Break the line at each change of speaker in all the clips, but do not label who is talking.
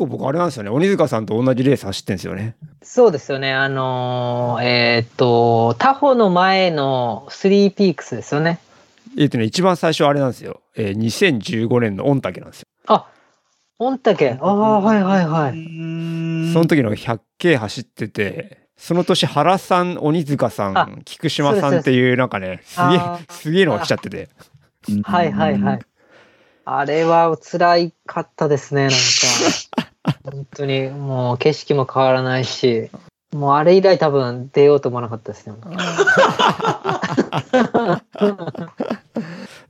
構僕あれなんですよね。鬼塚さんと同じレース走ってんですよね。
そうですよね。あのーえーっと、タホの前のスリーピークスですよね。
えっ、とね、一番最初あれなんですよ。えー2015年の御嶽なんですよ。
あ、御嶽。ああ、はいはいはい。
その時の 100K 走ってて、その年原さん、鬼塚さ
あ
ん、菊島さんっていうなんかね、すげえすげえのが来ちゃってて。
はいはいはい。あれは辛いかったですね、なんか。本当に、もう景色も変わらないし、もうあれ以来多分出ようと思わなかったですね。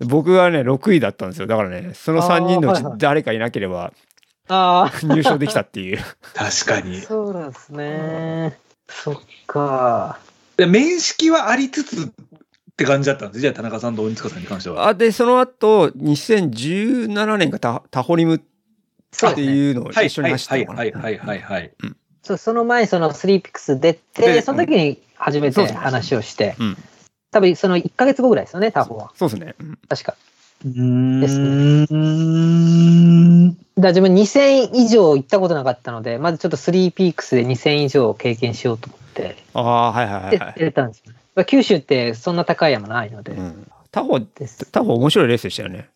僕はね、6位だったんですよ。だからね、その3人のうち誰かいなければ
あ
入賞できたっていう。
確か
あ、
に。
そうなんですね。そっか。
で面識はありつつって感じだったんですじゃあ田中さんと鬼塚さんに関しては。
あ、で、その後、2017年かタタホリムって
そうですね。
いうのを
はい。
一緒に走った
はい。
のかな。
はい。はい。はい。はい。
そうその前、そのスリーピックス出
で
て、その時に初めて話をして、
うん。
多分その1ヶ月後ぐらい。ですよね、タホは。
そうですね。うん
確か。
うん
です
ん。
だ自分2000以上行ったことなかったので、まずちょっとスリーピークスで2000以上経験しようと思って、
ああ、はい。はい。はい。
で
はい。
出たんですよね。まあ九州ってそんな高い。山ない。ので。
うん、タホ、
です
タホ面白い。レースでしたよね。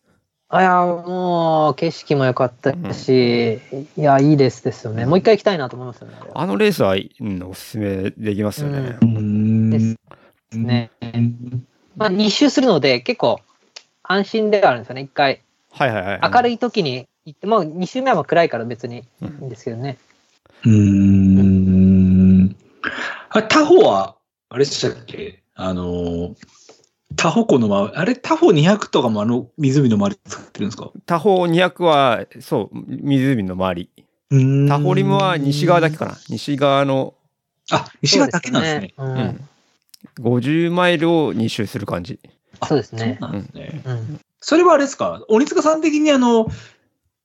あいや、もう景色も良かったし、いや、いいレースですよね。もう一回行きたいなと思いますよね。あ
のレースは、うん、おすすめできますよね。
うん
ですねまあ、2周するので、結構安心ではあるんですよね。一回、
はいはいはい。
明るい時に行って、もう2周目は暗いから別にいいんですけどね。
うーん。あれ、タホは、あれでしたっけ？あの、タホ湖の周り、あれ、タホ200とかもあの湖の周り作ってるんですか？
タホ200は、そう、湖の周り。タホリムは西側だけかな。西側の、
あ、西側だけなんですね。
そうですね
うん50マイルを2周する感じ。
あ
そうですね
そうなんですね。それはあれですか？鬼塚さん的にあの、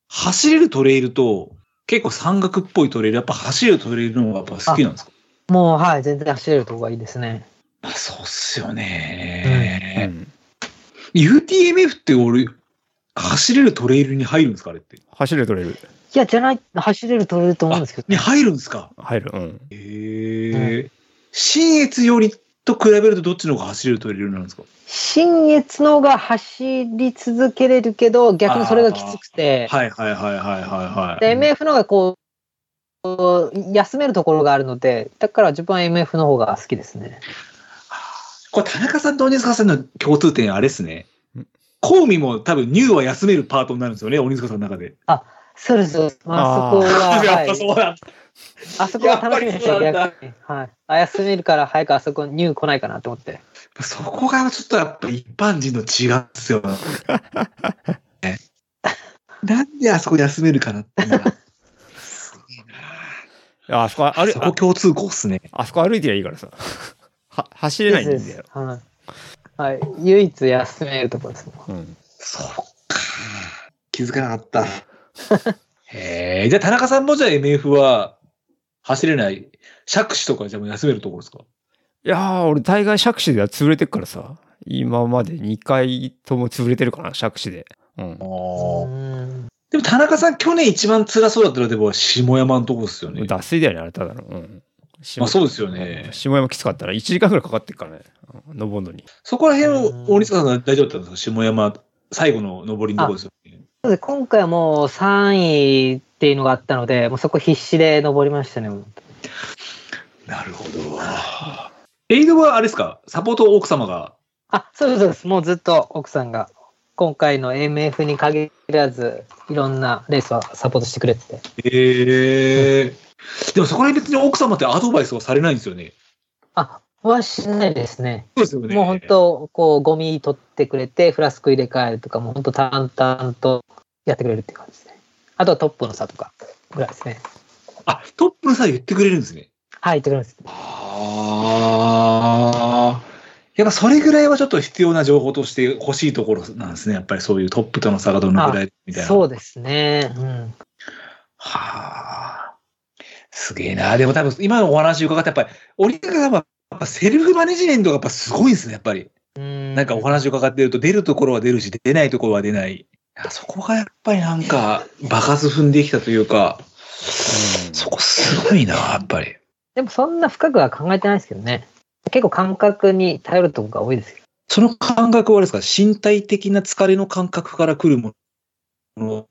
走れるトレイルと、結構山岳っぽいトレイル、やっぱ走れるトレイルの方がやっぱ好きなんですか？
もう、はい、全然走れるとこがいいですね。
あそうっすよ
う
ね。
ん
UTMF って俺、走れるトレイルに入るんですかあれって？
走れる取れる。
いや、じゃない、走れる取れると思うんですけど
に
ね。
入るんですか？
入る。うん。
へえ。新越よりと比べるとどっちの方が走れるトレイルなんですか？
新越の方が走り続けれるけど、逆にそれがきつくて、
はいはいはいはいはいはい。
で MF の方がこう、休めるところがあるので、だから自分は MF の方が好きですね。
これ田中さんと鬼塚さんの共通点あれですね
うん。
コウミも多分ニューは休めるパートになるんですよね、鬼塚さんの中で。
そうです。あそこは、
やっぱ
はい、
そうなんだ
あそこは楽しみでした、逆に。はい。あ、休めるから早くあそこニュー来ないかなと思って。
そこがちょっとやっぱ一般人の違うんですよ。ね なんであそこ休めるかなって
あそこ歩
あそこ共通項っすね。
あそこ歩いてりゃいいからさ。は走れないんだよ
ですです。はい。はい。唯一休めるところですもん。
うん。
そうか。気づかなかった。へえ、じゃあ田中さんもじゃあ MF は走れない、釈子とかじゃあもう休めるところですか？
いやー、俺大概釈子では潰れてっからさ。今まで2回とも潰れてるかな、釈子で。うん。
うん
でも田中さん去年一番辛そうだったのはでも下山のとこですよね。
脱水だよね、あれただの。うん。下
まあそうですよね
下山きつかったら1時間ぐらいかかってるからね。うん登るのに。
そこら辺大西さんは大丈夫だったんですか？下山、最後の登りのとこですよね。
そうです今回はもう3位っていうのがあったので、もうそこ必死で登りましたね。
なるほど。エイドはあれですか？サポート奥様が？
あ、そうです、そうです。もうずっと奥さんが、今回の MF に限らず、いろんなレースはサポートしてくれてて。
へえ。でもそこら辺別に奥様ってアドバイスはされないんですよね。
あ、はしないですね。
そうですよね。
もう本当、こう、ゴミ取ってくれて、フラスク入れ替えるとか、もう本当淡々とやってくれるっていう感じですね。あとはトップの差とかぐらいですね。
あ、トップのさ言ってくれるんですね。
はい、言ってくれます。
ああ。やっぱそれぐらいはちょっと必要な情報として欲しいところなんですね。やっぱりそういうトップとの差がどのぐらいみたいな。
そうですね。うん。
はあ。すげえな。でも多分今のお話伺ってやっぱり、折高さんはやっぱセルフマネジメントがやっぱすごいんですね、やっぱり。
うん
なんかお話伺ってると出るところは出るし、出ないところは出ない。そこがやっぱりなんか、場数踏んできたというか、そこすごいな、やっぱり。
でもそんな深くは考えてないですけどね。結構感覚に頼るとこが多いですけど。
その感覚はあれですか？身体的な疲れの感覚から来るもの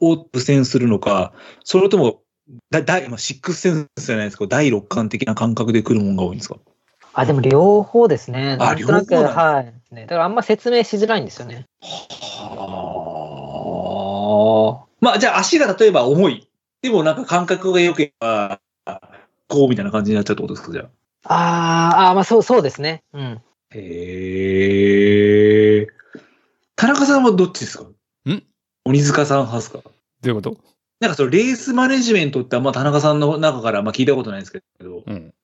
を無線するのか、それとも、だ、だ、まあ、シックスセンスじゃないですけど、第六感的な感覚で来るものが多いんですか？
あ、でも両方ですね。
あ
なんとなく
両方
はい。ね、だからあんま説明しづらいんですよね。
はあ。まあ、じゃあ足が例えば重い。でもなんか感覚が良ければ、こうみたいな感じになっちゃうってことですか、じゃあ。
あーあー、まあそう、そうですね。うん。
へえ。田中さんはどっちですか？
ん？
鬼塚さん派ですか？
どういうこと？
なんかそのレースマネジメントってあんま田中さんの中からあんま聞いたことないんですけど、
うん。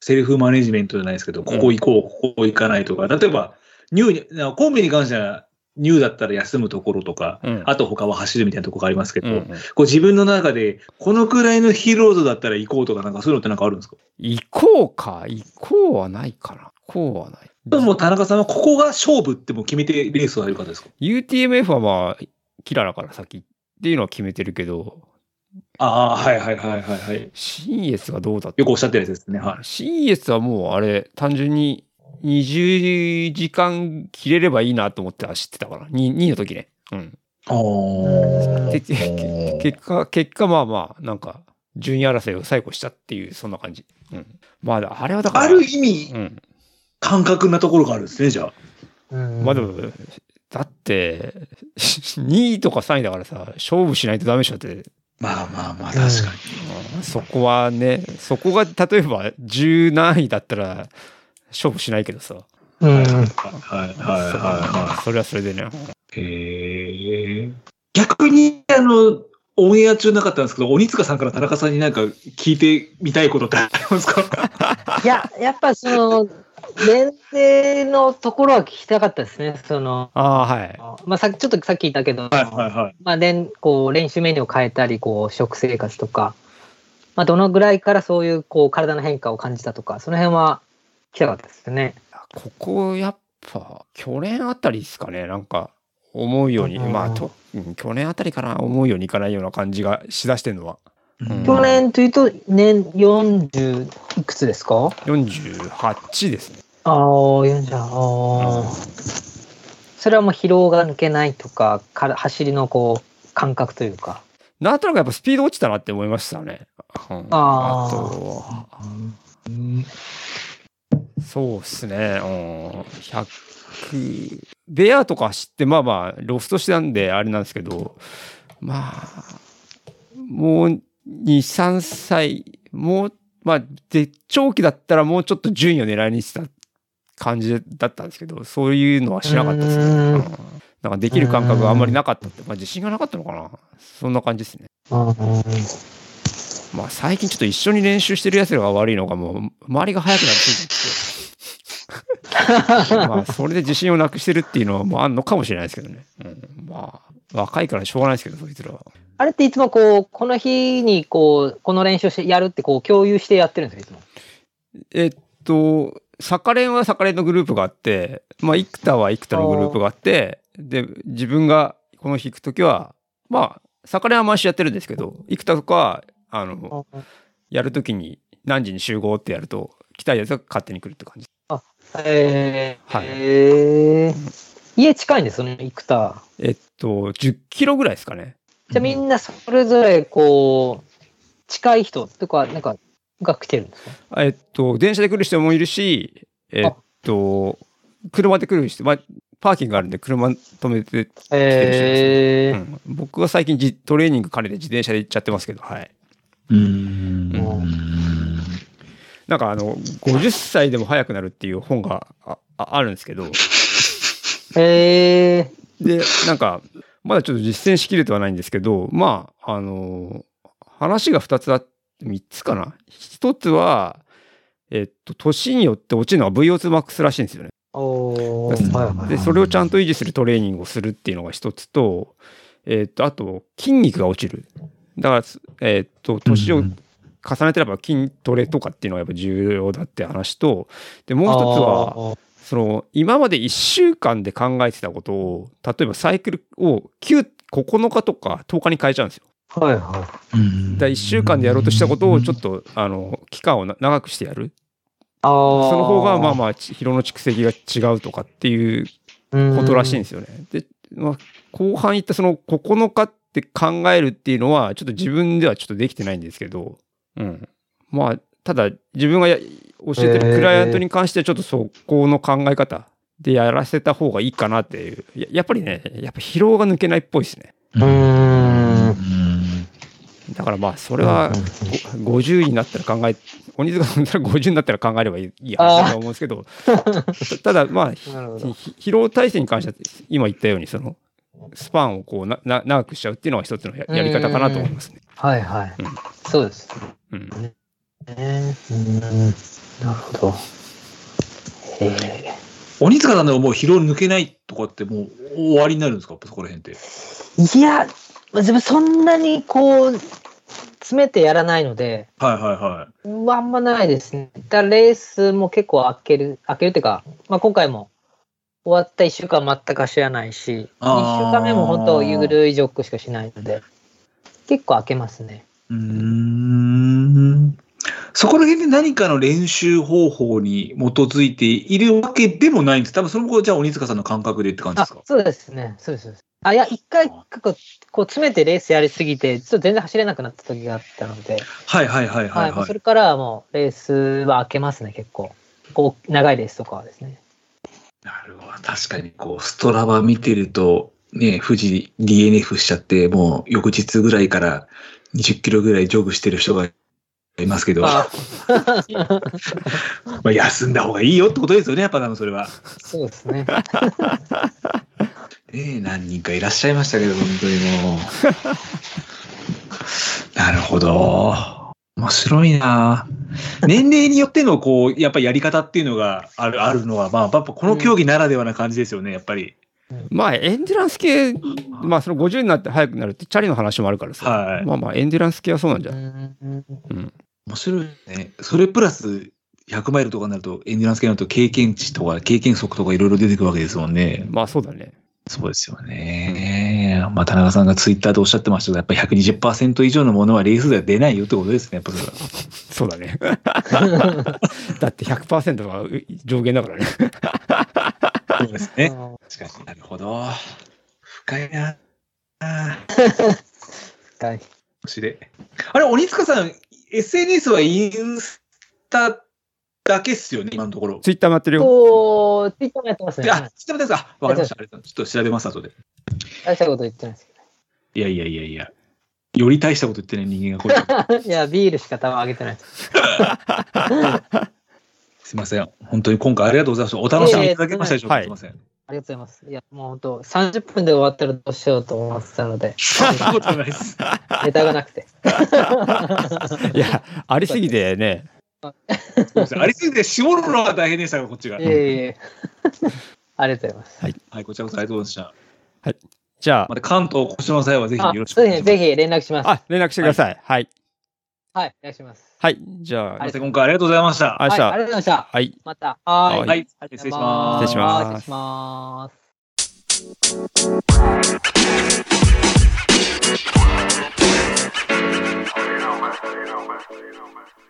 セルフマネジメントじゃないですけど、ここ行こう、ここ行かないとか、例えば、ニューに、なコンビに関しては、ニューだったら休むところとか、
うん。
あと他は走るみたいなところがありますけど、
うんうん
こう自分の中で、このくらいのヒーロードだったら行こうとか、なんかそういうのってなんかあるんですか？
行こうか。行こうはないかな。行こうはない。
でも田中さんはここが勝負ってもう決めてレースをやる方ですか
？UTMF はまあ、キララから先っていうのは決めてるけど、
ああ、はいはいはいはいはい。
新越がどうだった？
よくおっしゃってるやつですね。はい。
新越はもうあれ、単純に20時間切れればいいなと思って走ってたから。2, 2の時ね。うん。結果、結果まあまあ、なんか、順位争いを最後したっていう、そんな感じ。うん。まあ、あれはだから。
ある意味
う、ん。
感覚なところがあるんですね、じゃあ。
うん
まあでも、だって、2位とか3位だからさ、勝負しないとダメでしょって。
まあまあまあ、確かに。
うんそこはね、そこが例えば10何位だったら勝負しないけどさ。
うん。
はいはいはいは
それはそれでね。
い。へえ。逆に、あの、オンエア中なかったんですけど、鬼塚さんから田中さんになんか聞いてみたいことってありますか？
いや、やっぱその、年齢のところは聞きたかったですね。その、
ああ、はい。
まあさちょっとさっき言ったけど、
はいはいはい。
まあ、練こう練習メニューを変えたり、こう、食生活とか、まあ、どのぐらいからそういう、こう、体の変化を感じたとか、その辺は聞きたかったですね。
ここやっぱ去年あたりですかね。なんか思うように、
うん
まあと、うん去年あたりかな思うようにいかないような感じがしだしてるのは。
うん
去年というと、年40いくつですか
？48ですね。
ああ、40、ああ。それはもう疲労が抜けないとか、から走りのこう、感覚というか。
なんとなくやっぱスピード落ちたなって思いましたね。うん
あー
と、
うん
そうっすね。うん。100、ベアとか走って、まあまあ、ロストしてたんで、あれなんですけど、まあ、もう2、3歳、もう、まあ、絶頂期だったらもうちょっと順位を狙いにしてた感じだったんですけど、そういうのはしなかったですね。なんかできる感覚があんまりなかったって、まあ自信がなかったのかな。そんな感じですね。
うん
まあ最近ちょっと一緒に練習してる奴らが悪いのがもう周りが速くなりすぎて まあそれで自信をなくしてるっていうのはもうあんのかもしれないですけどね。うん、まあ若いからしょうがないですけどそいつらは。
あれっていつもこう、この日にこう、この練習をしてやるってこう、共有してやってるんですよ、いつも？
えっとサカレンはサカレンのグループがあって、まあ生田は生田のグループがあってで自分がこの日行く時はまあサカレンは毎週やってるんですけど生田とかはあのやるときに何時に集合ってやると来たいやつが勝手に来るって感じ。
えー
はい
えー家近いんですよね、生田。
えっと10キロぐらいですかね。
じゃあみんなそれぞれこう、近い人とか、なんか、が来てるんですか？
えっと、電車で来る人もいるし、えっと、車で来る人、まあ、パーキングがあるんで車止めて、
えー。
うん。僕は最近じトレーニング兼ねて自転車で行っちゃってますけど、はい。
うん。
なんかあの、50歳でも速くなるっていう本があああるんですけど、
え
で、なんか、まだちょっと実践しきれてはないんですけど、まあ、あの、話が2つあって、3つかな？1つは、えっと、年によって落ちるのは VO2max らしいんですよね。で、それをちゃんと維持するトレーニングをするっていうのが一つと、えっと、あと、筋肉が落ちる。だから、えっと、年を重ねてれば筋トレとかっていうのがやっぱ重要だって話と、で、もう一つは、
は、
その、今まで1週間で考えてたことを、例えばサイクルを9、9日とか10日に変えちゃうんですよ。
はいは
うん
だ1週間でやろうとしたことをちょっとあの期間をな長くしてやる
い。ああ。
その方がまあまあち疲労の蓄積が違うとかっていうことらしいんですよね。で、まあ、後半言ったその9日って考えるっていうのはちょっと自分ではちょっとできてないんですけど、うん、まあただ自分がや教えてるクライアントに関してはちょっとそこの考え方でやらせた方がいいかなっていうややっぱりねやっぱ疲労が抜けないっぽいですね。だからまあそれはご50になったら考え鬼塚さんだったら50になったら考えればいいいい話だと思うんですけど ただまあ疲労体制に関しては今言ったようにそのスパンをこうなな長くしちゃうっていうのは一つのややり方かなと思いますね。
はいはい
うん。
そうです。
う
ーん。なるほど。へえ。
鬼塚さんでももう疲労抜けないとかってもう終わりになるんですか？そこら辺って。
いや、自分そんなにこう、詰めてやらないので、
はいはいはい。
うんあんまないですね。だレースも結構開ける、開けるっていうか、まあ、今回も終わった1週間全く走らないし、2週間目も本当、ゆるいジョックしかしないので、結構開けますね。
うーん。そこら辺で何かの練習方法に基づいているわけでもないんです。多分その後、じゃあ鬼塚さんの感覚でって感じで
あ
すか？
そうですね、そうです。あ、いや、一回、結構、こう、詰めてレースやりすぎて、ちょっと全然走れなくなった時があったので、
はいはいはいは
はいい、
はい。
それからはもう、レースは開けますね、結構。こう、長いレースとかはですね。
なるほど。確かに、こう、ストラバ見てると、ね、富士 DNF しちゃって、もう翌日ぐらいから20キロぐらいジョグしてる人がいますけど、
あ
まあ、休んだ方がいいよってことですよね、やっぱ多分それは。
そうですね。
ねえ、何人かいらっしゃいましたけど、本当にもう。なるほど。面白いな年齢によっての、こう、やっぱりやり方っていうのがある、あるのは、まあ、やっぱこの競技ならではな感じですよね、やっぱり。
まあエンデュランス系まあその50になって速くなるってチャリの話もあるからさ、
はい
まあまあエンデュランス系はそうなんじゃ
う
ない、
ん
うん、
面白いね。それプラス、100マイルとかになると、エンデュランス系になると経験値とか経験則とかいろいろ出てくるわけですもんね。
まあそうだね。
そうですよね。まあ、田中さんがツイッターでおっしゃってましたけど、やっぱり120%以上のものはレースでは出ないよってことですね、やっぱそれは。
そうだね。だって100%が上限だからね。
そうですね。
うん
確かになるほど。深いな。
はい
面白い。あれ、鬼塚さん、SNS はインスタだけっすよね、今のところ。
ツイッターもやってるよ。
と、ツイッターもやってますね。
あ、知ってますかわかりました。ちょっと調べます、後で。
大したこと言ってないです
いやいやいやいや。より大したこと言ってない人間がこれ。
けど。いや、ビールしか多分あげてないで す。
すいません。本当に今回ありがとうございました。お楽しみいただけましたでしょうか、
はい
すいません。
ありがとうございます。いや、もう本当、30分で終わったらどうしようと思ってたので、
そんなことないです。
ネタがなくて。
いや、ありすぎてね。
ありすぎて絞るのが大変でしたが、こっちが。
いえいえいえ。ありがとうございます。
はい、こちらこそありがとうございました。
じゃ
また関東お越しの際はぜひよ
あ、
ろしくお願いします。
ぜひぜひ連絡します。
あ、あ、連絡してください。はい。
はい、お願いします。
はい。じゃあ、
今回ありがとうございました。
ありがとうございました
はい、ありがとうございました。
はい。
失礼します
失礼します
はい失礼します。
You know, man. You know, man. You know, man.